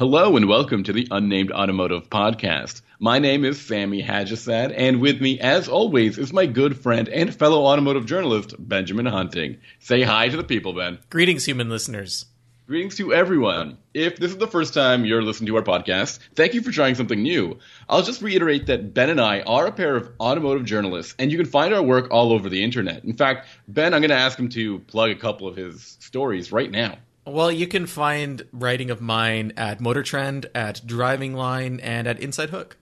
Hello and welcome to the Unnamed Automotive Podcast. My name is Sammy Haj-Assaad, and with me, as always, is my good friend and fellow automotive journalist, Benjamin Hunting. Say hi to the people, Ben. Greetings, human listeners. Greetings to everyone. If this is the first time you're listening to our podcast, thank you for trying something new. I'll just reiterate that Ben and I are a pair of automotive journalists, and you can find our work all over the internet. In fact, Ben, I'm going to ask him to plug a couple of his stories right now. Well, you can find writing of mine at Motor Trend, at Driving Line, and at Inside Hook.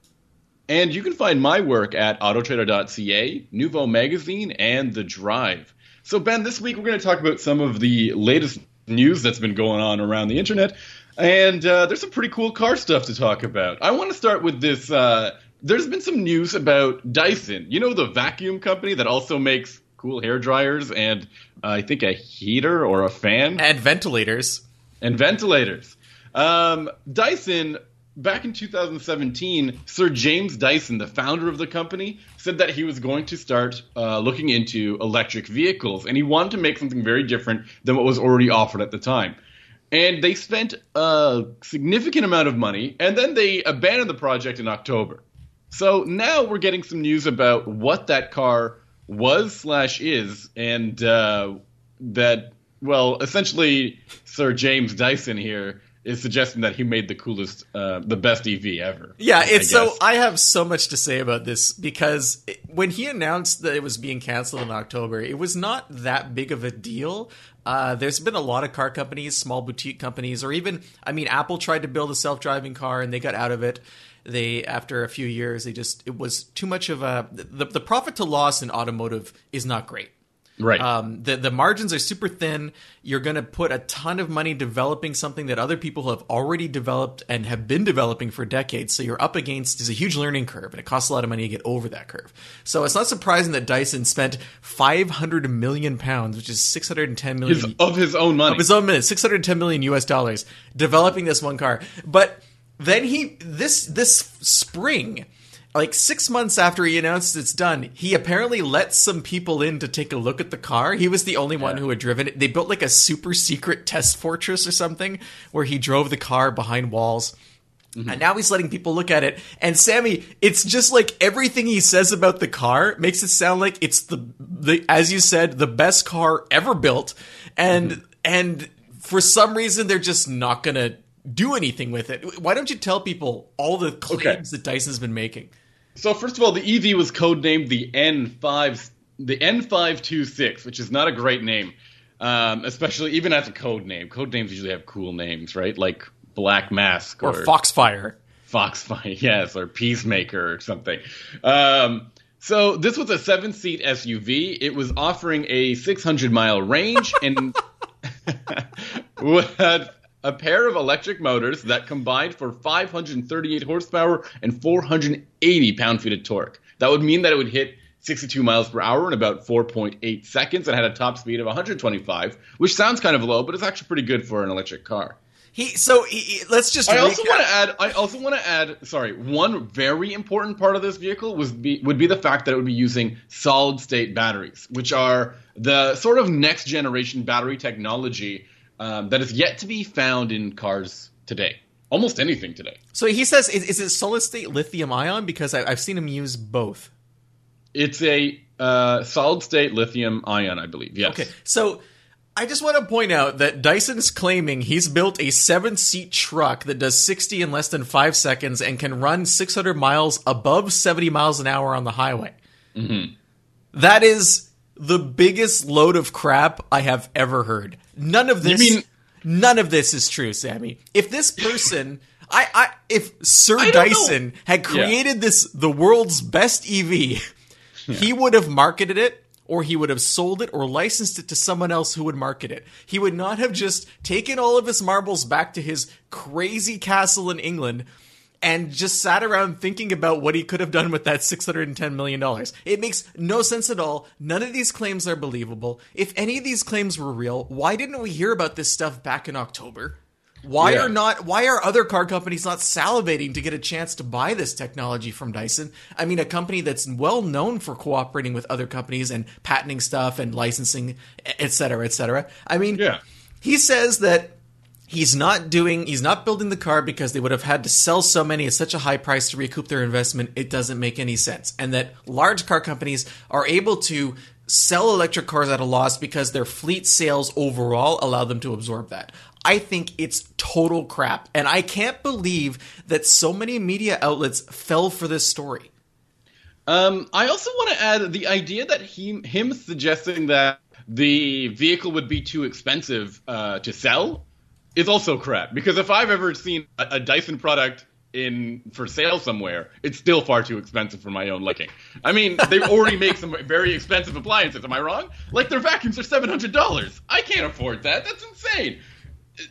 And you can find my work at autotrader.ca, Nuvo Magazine, and The Drive. So, Ben, this week we're going to talk about some of the latest news that's been going on around the internet. And uh, there's some pretty cool car stuff to talk about. I want to start with this. Uh, there's been some news about Dyson. You know, the vacuum company that also makes cool hair dryers and I think a heater or a fan and ventilators and ventilators. Um, Dyson back in 2017, Sir James Dyson, the founder of the company, said that he was going to start uh, looking into electric vehicles, and he wanted to make something very different than what was already offered at the time. And they spent a significant amount of money, and then they abandoned the project in October. So now we're getting some news about what that car was slash is, and uh, that well, essentially, Sir James Dyson here is suggesting that he made the coolest, uh, the best EV ever. Yeah, it's I so. I have so much to say about this because it, when he announced that it was being canceled in October, it was not that big of a deal. Uh, there's been a lot of car companies, small boutique companies, or even, I mean, Apple tried to build a self-driving car and they got out of it. They, after a few years, they just it was too much of a the, the profit to loss in automotive is not great. Right. Um, the the margins are super thin. You're going to put a ton of money developing something that other people have already developed and have been developing for decades. So you're up against is a huge learning curve, and it costs a lot of money to get over that curve. So it's not surprising that Dyson spent 500 million pounds, which is 610 million his, of his own money, of his own money, 610 million U.S. dollars, developing this one car. But then he this this spring like six months after he announced it's done, he apparently let some people in to take a look at the car. He was the only yeah. one who had driven it. They built like a super secret test fortress or something where he drove the car behind walls. Mm-hmm. And now he's letting people look at it. And Sammy, it's just like everything he says about the car makes it sound like it's the the as you said, the best car ever built. And mm-hmm. and for some reason they're just not gonna do anything with it. Why don't you tell people all the claims okay. that Dyson's been making? So first of all, the EV was codenamed the N5 the N526, which is not a great name, um, especially even as a code name. Code names usually have cool names, right? Like Black Mask or, or Foxfire. Foxfire, yes, or Peacemaker or something. Um, so this was a seven-seat SUV. It was offering a 600-mile range and a pair of electric motors that combined for 538 horsepower and 480 pound feet of torque. That would mean that it would hit 62 miles per hour in about 4.8 seconds and had a top speed of 125, which sounds kind of low, but it's actually pretty good for an electric car. He so he, let's just. I also want to add. I also want to add. Sorry, one very important part of this vehicle was be, would be the fact that it would be using solid state batteries, which are the sort of next generation battery technology um, that is yet to be found in cars today. Almost anything today. So he says, is, is it solid state lithium ion? Because I, have seen him use both. It's a uh, solid state lithium ion, I believe. Yes. Okay. So I just want to point out that Dyson's claiming he's built a seven seat truck that does 60 in less than five seconds and can run 600 miles above 70 miles an hour on the highway. Mm-hmm. That is the biggest load of crap I have ever heard. None of this. Mean, none of this is true, Sammy. If this person, I, I, if Sir Dyson know. had created yeah. this the world's best EV, yeah. he would have marketed it. Or he would have sold it or licensed it to someone else who would market it. He would not have just taken all of his marbles back to his crazy castle in England and just sat around thinking about what he could have done with that $610 million. It makes no sense at all. None of these claims are believable. If any of these claims were real, why didn't we hear about this stuff back in October? Why yeah. are not why are other car companies not salivating to get a chance to buy this technology from Dyson? I mean a company that's well known for cooperating with other companies and patenting stuff and licensing, et cetera, et cetera. I mean, yeah. he says that he's not doing he's not building the car because they would have had to sell so many at such a high price to recoup their investment it doesn't make any sense and that large car companies are able to sell electric cars at a loss because their fleet sales overall allow them to absorb that I think it's total crap. And I can't believe that so many media outlets fell for this story. Um, I also want to add the idea that he, him suggesting that the vehicle would be too expensive uh, to sell is also crap. Because if I've ever seen a, a, Dyson product in for sale somewhere, it's still far too expensive for my own liking. I mean, they already make some very expensive appliances. Am I wrong? Like their vacuums are seven hundred dollars. I can't afford that. That's insane.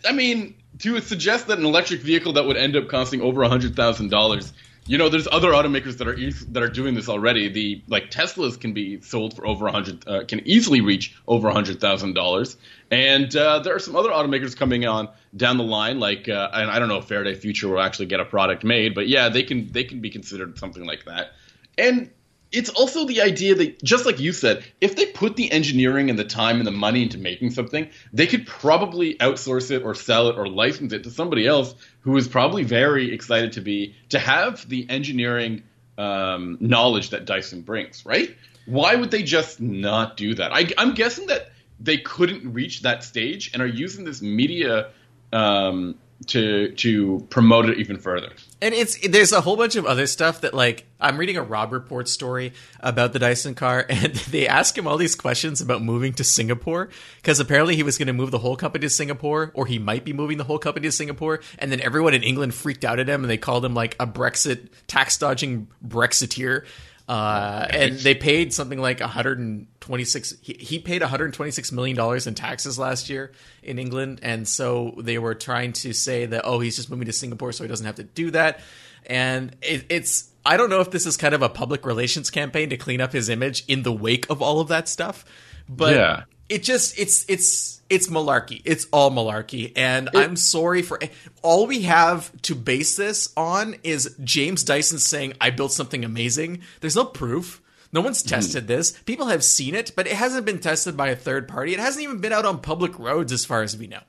I mean, to suggest that an electric vehicle that would end up costing over hundred thousand dollars you know, there's other automakers that are e- that are doing this already. The like Teslas can be sold for over a hundred, uh, can easily reach over a hundred thousand dollars, and uh, there are some other automakers coming on down the line. Like, uh, and I don't know if Faraday Future will actually get a product made, but yeah, they can they can be considered something like that. And it's also the idea that just like you said if they put the engineering and the time and the money into making something they could probably outsource it or sell it or license it to somebody else who is probably very excited to be to have the engineering um, knowledge that dyson brings right? Why would they just not do that? I, i'm guessing that they couldn't reach that stage and are using this media um, to to promote it even further. And it's there's a whole bunch of other stuff that like I'm reading a Robb Report story about the Dyson car, and they ask him all these questions about moving to Singapore because apparently he was going to move the whole company to Singapore, or he might be moving the whole company to Singapore, and then everyone in England freaked out at him and they called him like a Brexit tax dodging Brexiteer uh, and they paid something like 126. He, he paid 126 million dollars in taxes last year in England, and so they were trying to say that oh, he's just moving to Singapore, so he doesn't have to do that. And it, it's I don't know if this is kind of a public relations campaign to clean up his image in the wake of all of that stuff, but yeah. It just it's it's it's malarkey. It's all malarkey. And it, I'm sorry for all we have to base this on is James Dyson saying, I built something amazing. There's no proof. No one's hmm. tested this. People have seen it, but it hasn't been tested by a third party. It hasn't even been out on public roads as far as we know.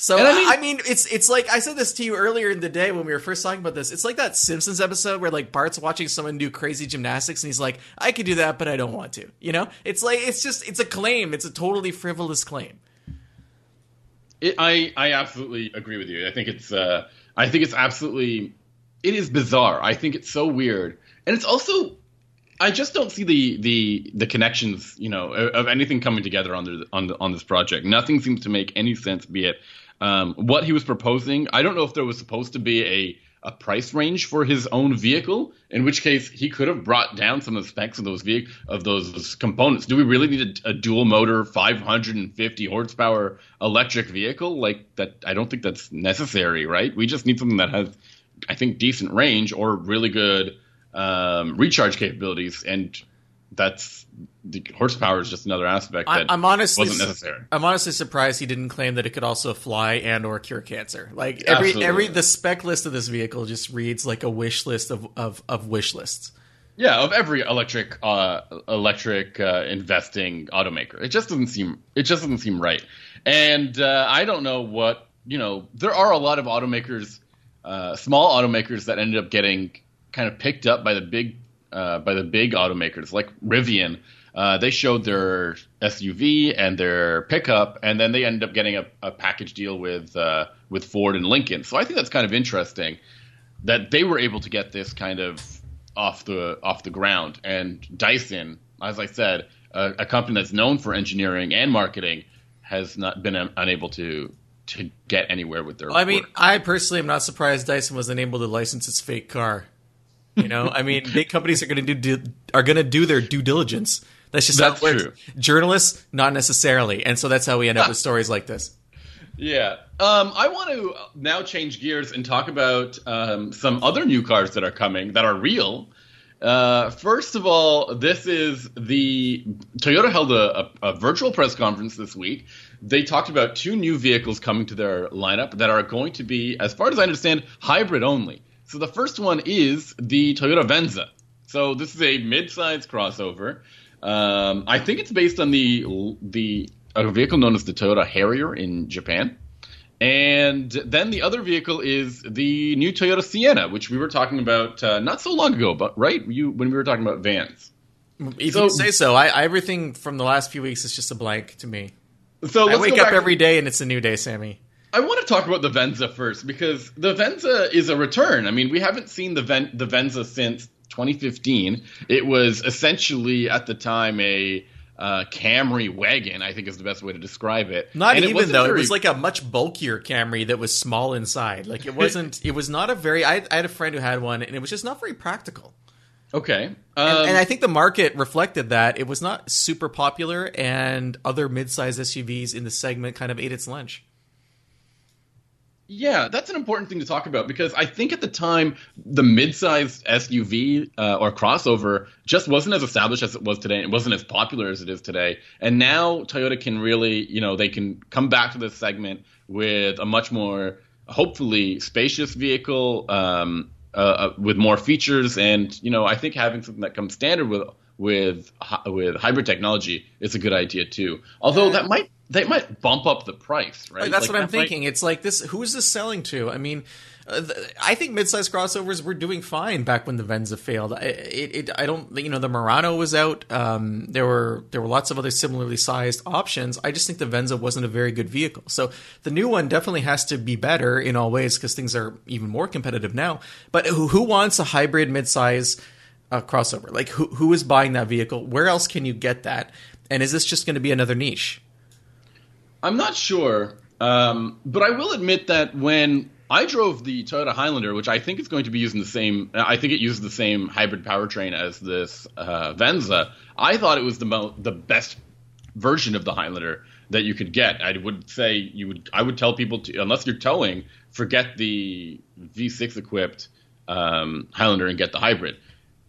So I mean, I mean, it's it's like I said this to you earlier in the day when we were first talking about this. It's like that Simpsons episode where like Bart's watching someone do crazy gymnastics and he's like, "I could do that, but I don't want to." You know, it's like it's just it's a claim. It's a totally frivolous claim. It, I I absolutely agree with you. I think it's uh, I think it's absolutely it is bizarre. I think it's so weird, and it's also I just don't see the the the connections, you know, of anything coming together on the, on the, on this project. Nothing seems to make any sense. Be it um, what he was proposing. I don't know if there was supposed to be a a price range for his own vehicle, in which case he could have brought down some of the specs of those vehicle of those components. Do we really need a, a, dual motor, 550 horsepower electric vehicle like that? I don't think that's necessary, right? We just need something that has, I think, decent range or really good um, recharge capabilities, and that's the horsepower is just another aspect that I'm honestly, wasn't necessary. I'm honestly surprised he didn't claim that it could also fly and or cure cancer. Like every Absolutely. every the spec list of this vehicle just reads like a wish list of of, of wish lists. Yeah, of every electric uh, electric uh, investing automaker, it just doesn't seem it just doesn't seem right. And uh, I don't know what you know. There are a lot of automakers, uh, small automakers that ended up getting kind of picked up by the big uh, by the big automakers like Rivian. Uh, they showed their SUV and their pickup, and then they ended up getting a, a package deal with uh, with Ford and Lincoln. So I think that's kind of interesting that they were able to get this kind of off the off the ground. And Dyson, as I said, a, a company that's known for engineering and marketing, has not been unable to to get anywhere with their. I mean, work. I personally am not surprised Dyson was unable to license its fake car. You know, I mean, big companies are going to do are going to do their due diligence. That's just that's how it works. True. Journalists, not necessarily, and so that's how we end up with stories like this. Yeah. Um, I want to now change gears and talk about um, some other new cars that are coming that are real. Uh, first of all, this is the Toyota held a, a, a, virtual press conference this week. They talked about two new vehicles coming to their lineup that are going to be, as far as I understand, hybrid only. So the first one is the Toyota Venza. So this is a mid-size crossover. Um, I think it's based on the the a vehicle known as the Toyota Harrier in Japan, And then the other vehicle is the new Toyota Sienna, which we were talking about uh, not so long ago, but right you when we were talking about vans. If so, you say so, I, everything from the last few weeks is just a blank to me. So I wake up every day and it's a new day, Sammy. I want to talk about the Venza first because the Venza is a return. I mean, we haven't seen the Ven- the Venza since 2015. It was essentially at the time a uh, Camry wagon, I think is the best way to describe it. Not and even it though; very... it was like a much bulkier Camry that was small inside. Like it wasn't. it was not a very. I, I, had a friend who had one, and it was just not very practical. Okay, um, and, and, I think the market reflected that it was not super popular, and other mid-size SUVs in the segment kind of ate its lunch. Yeah, that's an important thing to talk about because I think at the time the mid-sized SUV uh, or crossover just wasn't as established as it was today. It wasn't as popular as it is today. And now Toyota can really, you know, they can come back to this segment with a much more hopefully spacious vehicle um, uh, uh with more features. And you know, I think having something that comes standard with with with hybrid technology is a good idea too. Although that might they might bump up the price, right? Like, that's like, what I'm thinking. It's like this. Who is this selling to? I mean, uh, the, I think midsize crossovers were doing fine back when the Venza failed. I, it, it, I don't, you know, the Murano was out. Um, there were there were lots of other similarly sized options. I just think the Venza wasn't a very good vehicle. So the new one definitely has to be better in all ways because things are even more competitive now. But who, who wants a hybrid midsize uh, crossover? Like who who is buying that vehicle? Where else can you get that? And is this just going to be another niche? I'm not sure, um, but I will admit that when I drove the Toyota Highlander, which I think is going to be using the same, I think it uses the same hybrid powertrain as this uh, Venza. I thought it was the mo- the best version of the Highlander that you could get. I would say you would, I would tell people to, unless you're towing, forget the V6 equipped um, Highlander and get the hybrid.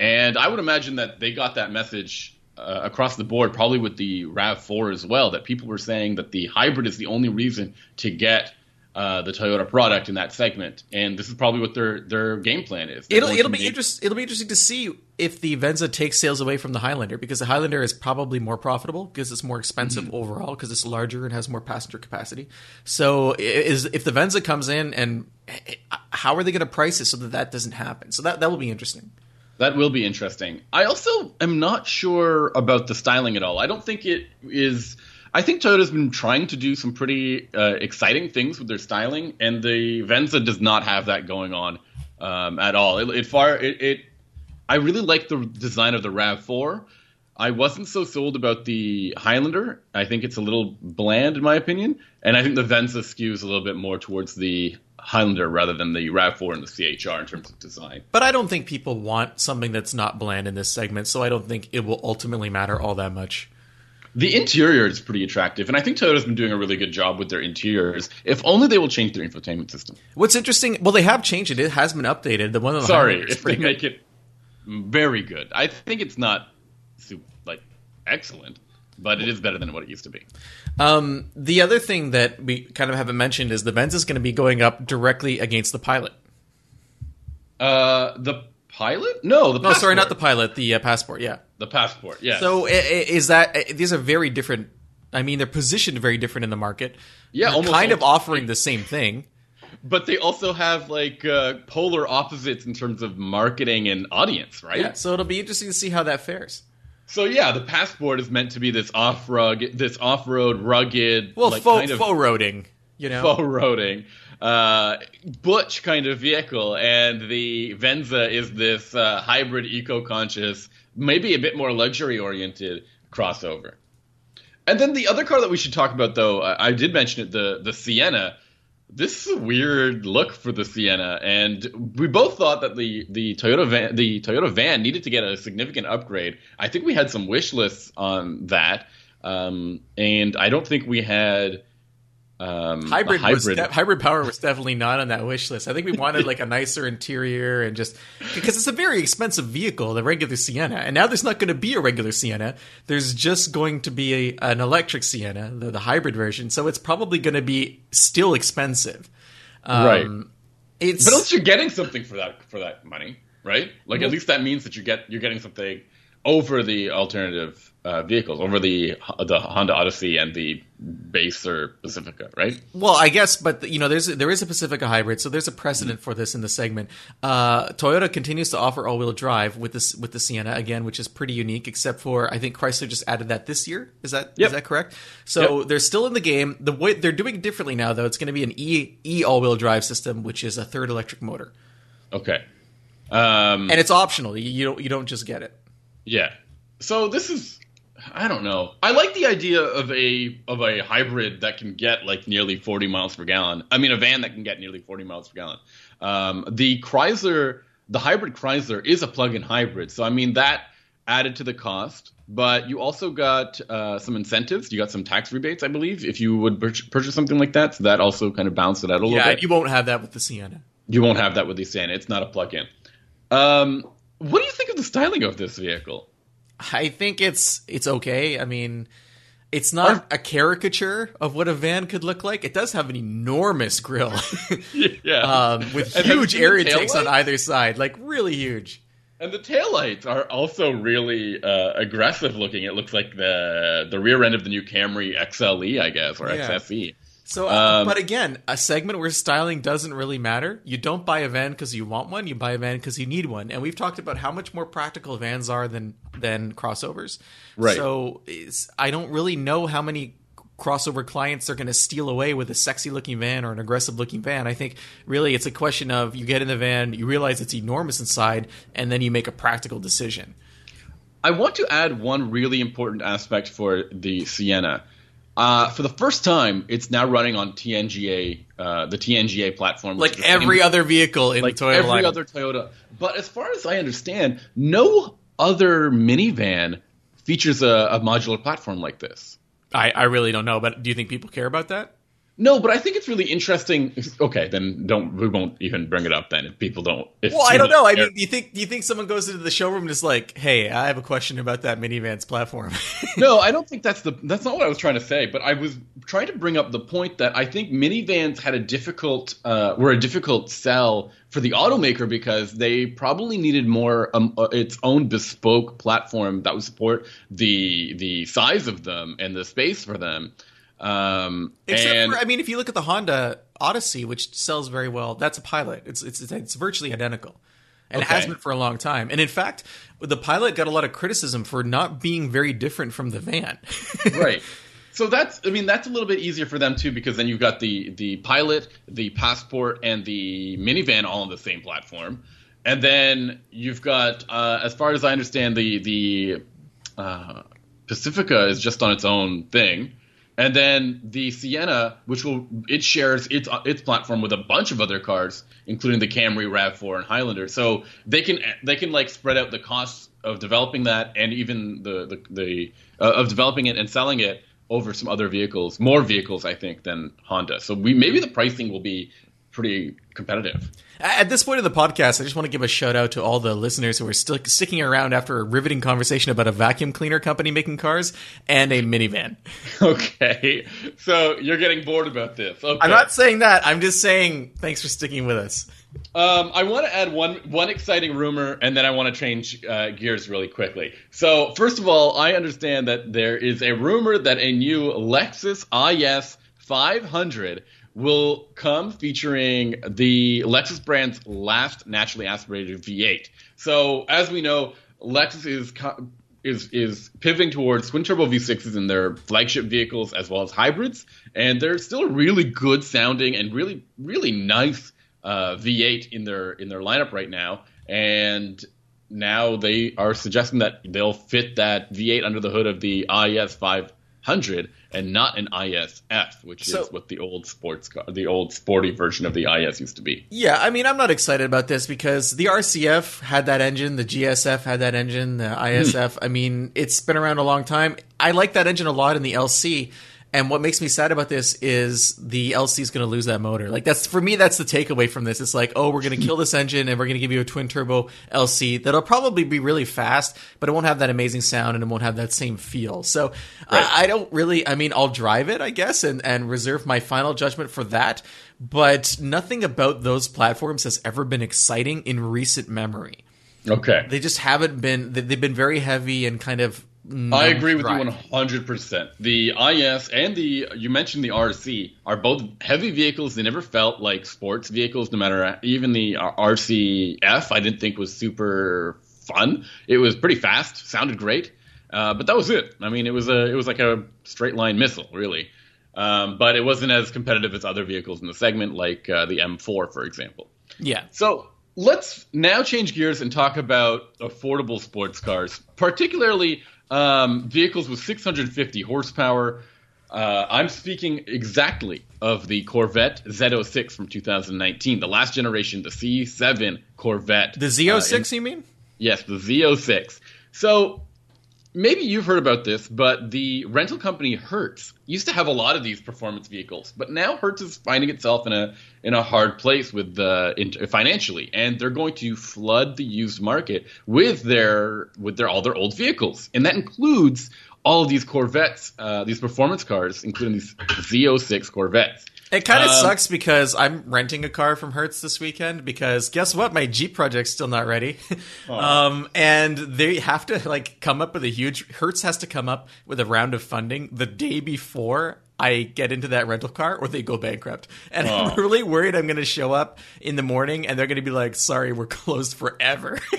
And I would imagine that they got that message uh, across the board, probably with the RAV4 as well, that people were saying that the hybrid is the only reason to get uh, the Toyota product in that segment, and this is probably what their their game plan is. They're it'll it'll be interesting. It'll be interesting to see if the Venza takes sales away from the Highlander because the Highlander is probably more profitable because it's more expensive mm-hmm. overall because it's larger and has more passenger capacity. So is if the Venza comes in and how are they going to price it so that that doesn't happen? So that that will be interesting. That will be interesting. I also am not sure about the styling at all. I don't think it is. I think Toyota's been trying to do some pretty uh, exciting things with their styling, and the Venza does not have that going on um, at all. It, it far it, it, I really like the design of the Rav Four. I wasn't so sold about the Highlander. I think it's a little bland in my opinion, and I think the Venza skews a little bit more towards the Highlander rather than the RAV4 and the CHR in terms of design. But I don't think people want something that's not bland in this segment, so I don't think it will ultimately matter all that much. The interior is pretty attractive, and I think Toyota's been doing a really good job with their interiors. If only they will change their infotainment system. What's interesting, well, they have changed it. It has been updated. The one on the sorry, if they make it very good, I think it's not like excellent, but it is better than what it used to be. Um, the other thing that we kind of haven't mentioned is the Venza is going to be going up directly against the pilot. Uh, the pilot? No, the no, sorry, not the pilot. The uh, passport. Yeah, the passport. Yeah. So is that these are very different? I mean, they're positioned very different in the market. Yeah, almost kind of offering the same thing. But they also have like uh, polar opposites in terms of marketing and audience, right? Yeah. So it'll be interesting to see how that fares. So yeah, the passport is meant to be this off road, this off road rugged, well, like, faux, kind of faux roading, you know, faux roading, uh, butch kind of vehicle, and the Venza is this uh, hybrid, eco conscious, maybe a bit more luxury oriented crossover. And then the other car that we should talk about, though, I did mention it, the the Sienna this is a weird look for the Sienna, and we both thought that the the Toyota van, the Toyota van needed to get a significant upgrade. I think we had some wish lists on that, um, and I don't think we had um, hybrid hybrid. De- hybrid power was definitely not on that wish list. I think we wanted like a nicer interior and just because it's a very expensive vehicle, the regular Sienna, and now there's not going to be a regular Sienna. There's just going to be a, an electric Sienna, the, the hybrid version. So it's probably going to be still expensive, um, right? It's but at least you're getting something for that for that money, right? Like at least that means that you get you're getting something over the alternative uh, vehicles over the the Honda Odyssey and the baser Pacifica, right? Well, I guess, but you know, there's there is a Pacifica hybrid, so there's a precedent for this in the segment. Uh, Toyota continues to offer all-wheel drive with this with the Sienna again, which is pretty unique. Except for I think Chrysler just added that this year. Is that yep. is that correct? So yep. they're still in the game. The way they're doing differently now, though, it's going to be an e e all-wheel drive system, which is a third electric motor. Okay, um, and it's optional. You, you don't you don't just get it. Yeah. So this is I don't know. I like the idea of a of a hybrid that can get like nearly 40 miles per gallon. I mean, a van that can get nearly 40 miles per gallon. Um, the Chrysler, the hybrid Chrysler, is a plug-in hybrid, so I mean that added to the cost. But you also got uh, some incentives. You got some tax rebates, I believe, if you would purchase something like that. So that also kind of balanced it out a little yeah, bit. Yeah, you won't have that with the Sienna. You won't have that with the Sienna. It's not a plug-in. Um, what do you think of the styling of this vehicle? I think it's it's okay. I mean, it's not a caricature of what a van could look like. It does have an enormous grill, yeah, um, with and huge air intakes on either side, like really huge. And the taillights are also really uh, aggressive looking. It looks like the the rear end of the new Camry XLE, I guess, or yeah. XSE. So, uh, um, but again, a segment where styling doesn't really matter. You don't buy a van because you want one. You buy a van because you need one. And we've talked about how much more practical vans are than than crossovers. Right. So I don't really know how many crossover clients are going to steal away with a sexy looking van or an aggressive looking van. I think really it's a question of you get in the van, you realize it's enormous inside, and then you make a practical decision. I want to add one really important aspect for the Sienna uh, for the first time, it's now running on TNGA, uh, the TNGA platform. Like every same, other vehicle in like Toyota. Every lineup. other Toyota. But as far as I understand, no other minivan features a, a modular platform like this. I, I really don't know, but do you think people care about that? No, but I think it's really interesting. Okay, then don't we won't even bring it up then if people don't. If well, I don't know. I mean, do you think do you think someone goes into the showroom and is like, "Hey, I have a question about that minivan's platform"? no, I don't think that's the that's not what I was trying to say. But I was trying to bring up the point that I think minivans had a difficult uh, were a difficult sell for the automaker because they probably needed more um, uh, its own bespoke platform that would support the the size of them and the space for them. Um, Except and, for, I mean, if you look at the Honda Odyssey, which sells very well, that's a Pilot. It's it's it's virtually identical, and okay. it has been for a long time. And in fact, the Pilot got a lot of criticism for not being very different from the van. right. So that's, I mean, that's a little bit easier for them too, because then you've got the the Pilot, the Passport, and the minivan all on the same platform, and then you've got, uh, as far as I understand, the the uh, Pacifica is just on its own thing and then the Sienna, which will it shares its its platform with a bunch of other cars, including the Camry, Rav4, and Highlander. So they can they can like spread out the costs of developing that and even the the, the uh, of developing it and selling it over some other vehicles, more vehicles, I think, than Honda. So we maybe the pricing will be pretty competitive. At this point of the podcast, I just want to give a shout out to all the listeners who are still sticking around after a riveting conversation about a vacuum cleaner company making cars and a minivan. Okay, so you're getting bored about this. Okay. I'm not saying that. I'm just saying thanks for sticking with us. Um, I want to add one one exciting rumor, and then I want to change uh, gears really quickly. So, first of all, I understand that there is a rumor that a new Lexus IS 500 will come featuring the Lexus brand's last naturally aspirated V8. So as we know, Lexus is is is pivoting towards twin turbo V6s in their flagship vehicles as well as hybrids, and they're still really good sounding and really really nice uh, V8 in their in their lineup right now. And now they are suggesting that they'll fit that V8 under the hood of the IS 5 hundred and not an ISF, which so, is what the old sports car, the old sporty version of the IS used to be. Yeah, I mean, I'm not excited about this because the RCF had that engine, the GSF had that engine, the ISF. Hmm. I mean, it's been around a long time. I like that engine a lot in the LC. And what makes me sad about this is the LC is going to lose that motor. Like that's for me, that's the takeaway from this. It's like, oh, we're going to kill this engine and we're going to give you a twin turbo LC that'll probably be really fast, but it won't have that amazing sound and it won't have that same feel. So right. I, I, don't really. I mean, I'll drive it, I guess, and and reserve my final judgment for that. But nothing about those platforms has ever been exciting in recent memory. Okay. They just haven't been. They've been very heavy and kind of. I agree with drive. you 100%. The IS and the you mentioned the RC are both heavy vehicles. They never felt like sports vehicles. No matter even the RCF, I didn't think was super fun. It was pretty fast, sounded great, uh, but that was it. I mean, it was a it was like a straight line missile, really. Um, but it wasn't as competitive as other vehicles in the segment, like uh, the M4, for example. Yeah. So let's now change gears and talk about affordable sports cars, particularly um, vehicles with 650 horsepower. Uh, I'm speaking exactly of the Corvette Z06 from 2019, the last generation, the C7 Corvette. The Z06, uh, in, you mean? Yes, the Z06. So maybe you've heard about this, but the rental company Hertz used to have a lot of these performance vehicles, but now Hertz is finding itself in a in a hard place with the in, financially, and they're going to flood the used market with their with their all their old vehicles, and that includes all of these Corvettes, uh, these performance cars, including these Z06 Corvettes. It kind of um, sucks because I'm renting a car from Hertz this weekend because guess what? My Jeep project's still not ready. um, and they have to like come up with a huge Hertz has to come up with a round of funding the day before I get into that rental car or they go bankrupt. And oh. I'm really worried I'm going to show up in the morning and they're going to be like, "Sorry, we're closed forever."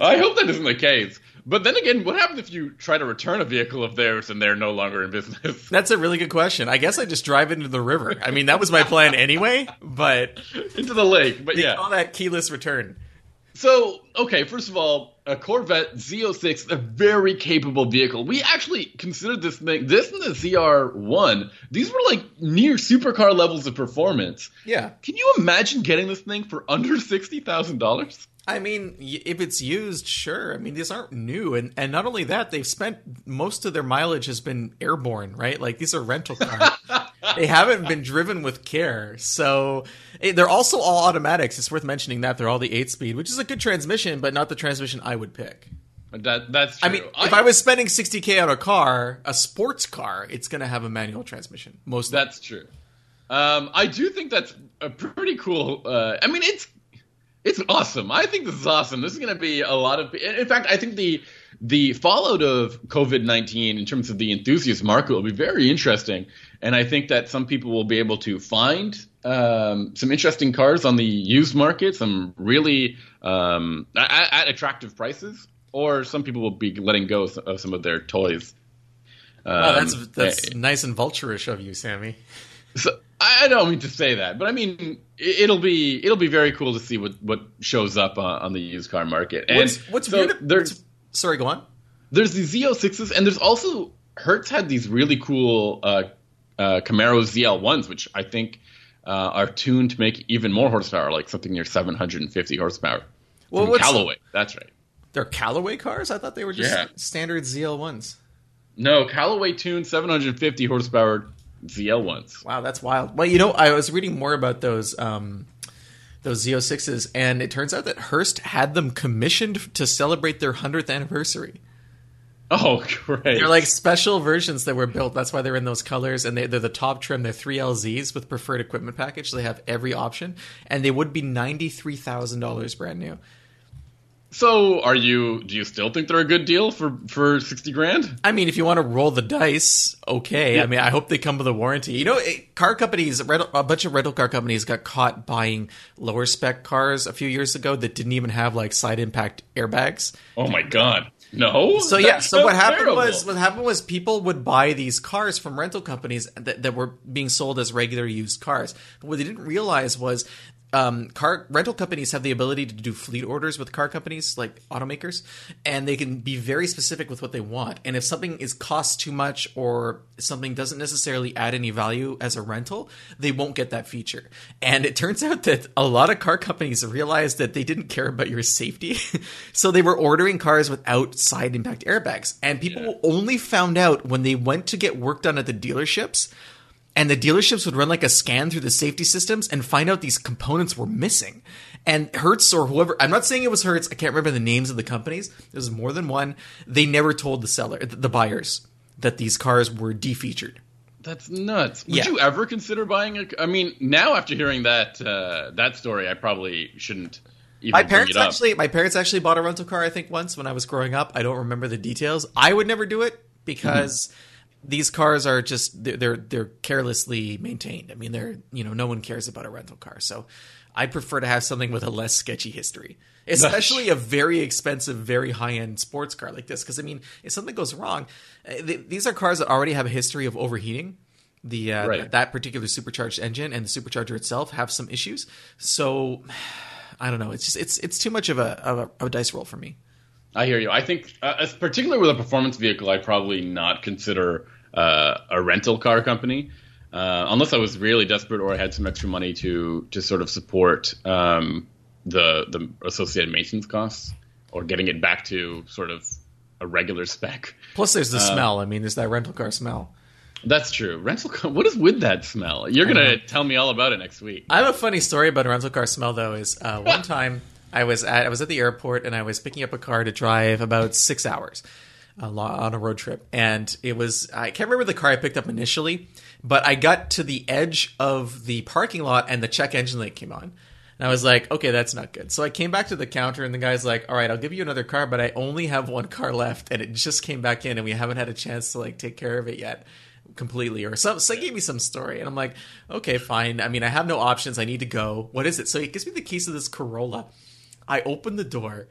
I hope that isn't the case. But then again, what happens if you try to return a vehicle of theirs and they're no longer in business? That's a really good question. I guess I just drive into the river. I mean, that was my plan anyway, but into the lake. But yeah, all that keyless return. So, okay, first of all, a Corvette Z06, a very capable vehicle. We actually considered this thing, this and the ZR1, these were like near supercar levels of performance. Yeah. Can you imagine getting this thing for under $60,000? I mean, if it's used, sure. I mean, these aren't new, and and not only that, they've spent most of their mileage has been airborne, right? Like these are rental cars. they haven't been driven with care, so eh, they're also all automatics. It's worth mentioning that they're all the eight speed, which is a good transmission, but not the transmission I would pick. That that's true. I mean, I, if I was spending sixty k on a car, a sports car, it's going to have a manual transmission. Most that's true. Um, I do think that's a pretty cool. Uh, I mean, it's it's awesome. I think this is awesome. This is going to be a lot of. In fact, I think the the fallout of COVID nineteen in terms of the enthusiast market will be very interesting, and I think that some people will be able to find um, some interesting cars on the used market, some really um, at, at, attractive prices, or some people will be letting go of some of their toys. Um, wow, that's that's eh, nice and vulturish of you, Sammy. So I don't mean to say that, but I mean it'll be it'll be very cool to see what what shows up uh, on the used car market. And what's, what's so weird? There's sorry, go on. There's the Z06s, and there's also Hertz had these really cool uh, uh, Camaro ZL1s, which I think uh, are tuned to make even more horsepower, like something near 750 horsepower. Well, from Callaway, that's right. They're Callaway cars. I thought they were just yeah. standard ZL1s. No, Callaway tuned 750 horsepower ZL ones. Wow, that's wild. Well, you know, I was reading more about those um, those Z06s, and it turns out that Hertz had them commissioned to celebrate their hundredth anniversary. Oh, great! They're like special versions that were built. That's why they're in those colors, and they, are the top trim. They're three LZs with preferred equipment package. So they have every option, and they would be ninety three thousand dollars brand new. So, are you? Do you still think they're a good deal for for sixty grand? I mean, if you want to roll the dice, okay. Yeah. I mean, I hope they come with a warranty. You know, car companies, a bunch of rental car companies got caught buying lower spec cars a few years ago that didn't even have like side impact airbags. Oh my god. No. So yeah. So what happened terrible. was what happened was people would buy these cars from rental companies that, that were being sold as regular used cars. But what they didn't realize was um, car rental companies have the ability to do fleet orders with car companies like automakers, and they can be very specific with what they want. And if something is cost too much or something doesn't necessarily add any value as a rental, they won't get that feature. And it turns out that a lot of car companies realized that they didn't care about your safety, so they were ordering cars without side impact airbags. And people yeah. only found out when they went to get work done at the dealerships and the dealerships would run like a scan through the safety systems and find out these components were missing. And Hertz or whoever, I'm not saying it was Hertz, I can't remember the names of the companies. There's more than one. They never told the seller, the buyers, that these cars were defeatured. That's nuts. Would yeah. you ever consider buying a? I mean, now after hearing that uh, that story, I probably shouldn't Even my parents actually, my parents actually bought a rental car. I think once when I was growing up. I don't remember the details. I would never do it because. Mm-hmm. These cars are just they're, they're carelessly maintained. I mean, they're you know no one cares about a rental car, so I prefer to have something with a less sketchy history, especially a very expensive, very high end sports car like this. Because I mean, if something goes wrong, uh, these are cars that already have a history of overheating the uh, right. that particular supercharged engine and the supercharger itself have some issues. So I don't know. It's just it's it's too much of a of a, of a dice roll for me. I hear you. I think, uh, particularly with a performance vehicle, I probably not consider uh, a rental car company uh, unless I was really desperate or I had some extra money to to sort of support um, the the associated maintenance costs or getting it back to sort of a regular spec. Plus, there's the uh, smell. I mean, there's that rental car smell. That's true. Rental car. What is with that smell? You're gonna tell me all about it next week. I have a funny story about a rental car smell, though. Is uh, one time I was at I was at the airport and I was picking up a car to drive about six hours on a road trip, and it was I can't remember the car I picked up initially, but I got to the edge of the parking lot and the check engine light came on. And I was like, okay, that's not good. So I came back to the counter and the guy's like, all right, I'll give you another car, but I only have one car left and it just came back in and we haven't had a chance to like take care of it yet completely or some so he gave me some story and I'm like, okay, fine. I mean, I have no options. I need to go. What is it? So he gives me the keys to this Corolla. I open the door.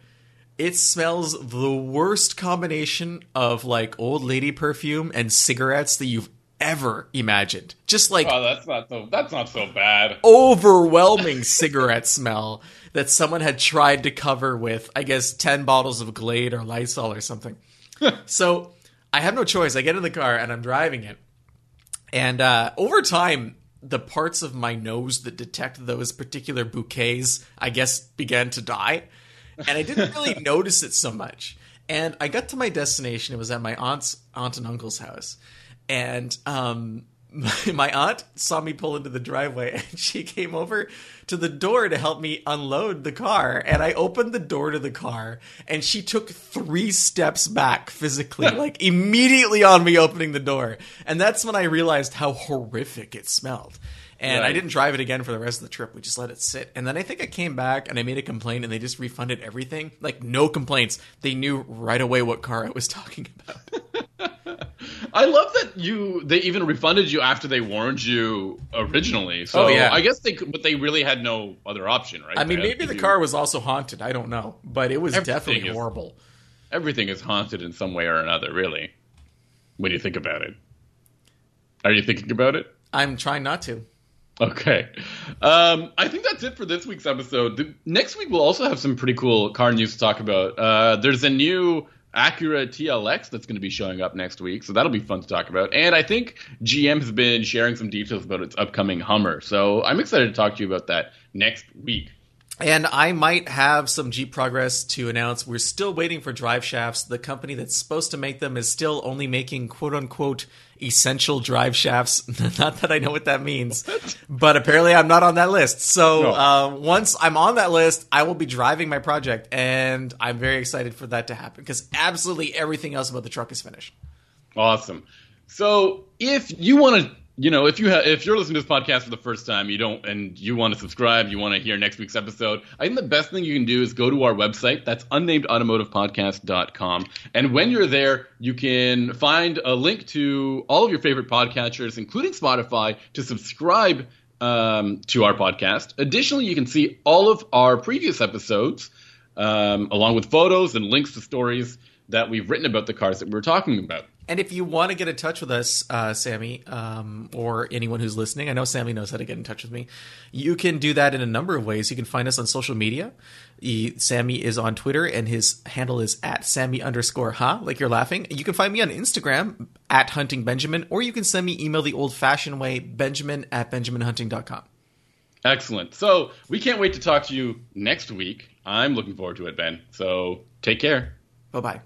It smells the worst combination of like old lady perfume and cigarettes that you've ever imagined. Just like oh, that's not so that's not so bad. Overwhelming cigarette smell that someone had tried to cover with, I guess, ten bottles of Glade or Lysol or something. so I have no choice. I get in the car and I'm driving it, and uh, over time, the parts of my nose that detect those particular bouquets, I guess, began to die, and I didn't really notice it so much. And I got to my destination. It was at my aunt's aunt and uncle's house and um, my, aunt saw me pull into the driveway and she came over to the door to help me unload the car and i opened the door to the car and she took three steps back physically like immediately on me opening the door and that's when i realized how horrific it smelled and right. I didn't drive it again for the rest of the trip. We just let it sit. And then I think I came back and I made a complaint and they just refunded everything. Like no complaints. They knew right away what car I was talking about. I love that you they even refunded you after they warned you originally. Oh, so oh, yeah. I guess they but they really had no other option, right? I mean, maybe the you... car was also haunted. I don't know, but it was everything definitely is, horrible. Everything is haunted in some way or another, really. When you think about it, are you thinking about it? I'm trying not to. Okay. Um, I think that's it for this week's episode. The, next week, we'll also have some pretty cool car news to talk about. Uh, there's a new Acura TLX that's going to be showing up next week, so that'll be fun to talk about. And I think GM has been sharing some details about its upcoming Hummer, so I'm excited to talk to you about that next week. And I might have some Jeep progress to announce. We're still waiting for drive shafts. The company that's supposed to make them is still only making quote unquote essential drive shafts. not that I know what that means, what? but apparently I'm not on that list. So no. uh, once I'm on that list, I will be driving my project, and I'm very excited for that to happen because absolutely everything else about the truck is finished. Awesome. So if you want to you know, if you if you're listening to this podcast for the first time, you don't, and you want to subscribe, you want to hear next week's episode, I think the best thing you can do is go to our website. That's unnamedautomotivepodcast.com. And when you're there, you can find a link to all of your favorite podcatchers, including Spotify, to subscribe um, to our podcast. Additionally, you can see all of our previous episodes, um, along with photos and links to stories that we've written about the cars that we're talking about. And if you want to get in touch with us, uh, Sammy, um, or anyone who's listening, I know Sammy knows how to get in touch with me. You can do that in a number of ways. You can find us on social media. He, Sammy is on Twitter, and his handle is at Sammy underscore huh, like you're laughing. You can find me on Instagram at Hunting Benjamin, or you can send me email the old fashioned way, benjamin at benjaminhunting.com. Excellent. So we can't wait to talk to you next week. I'm looking forward to it, Ben. So take care. Bye bye.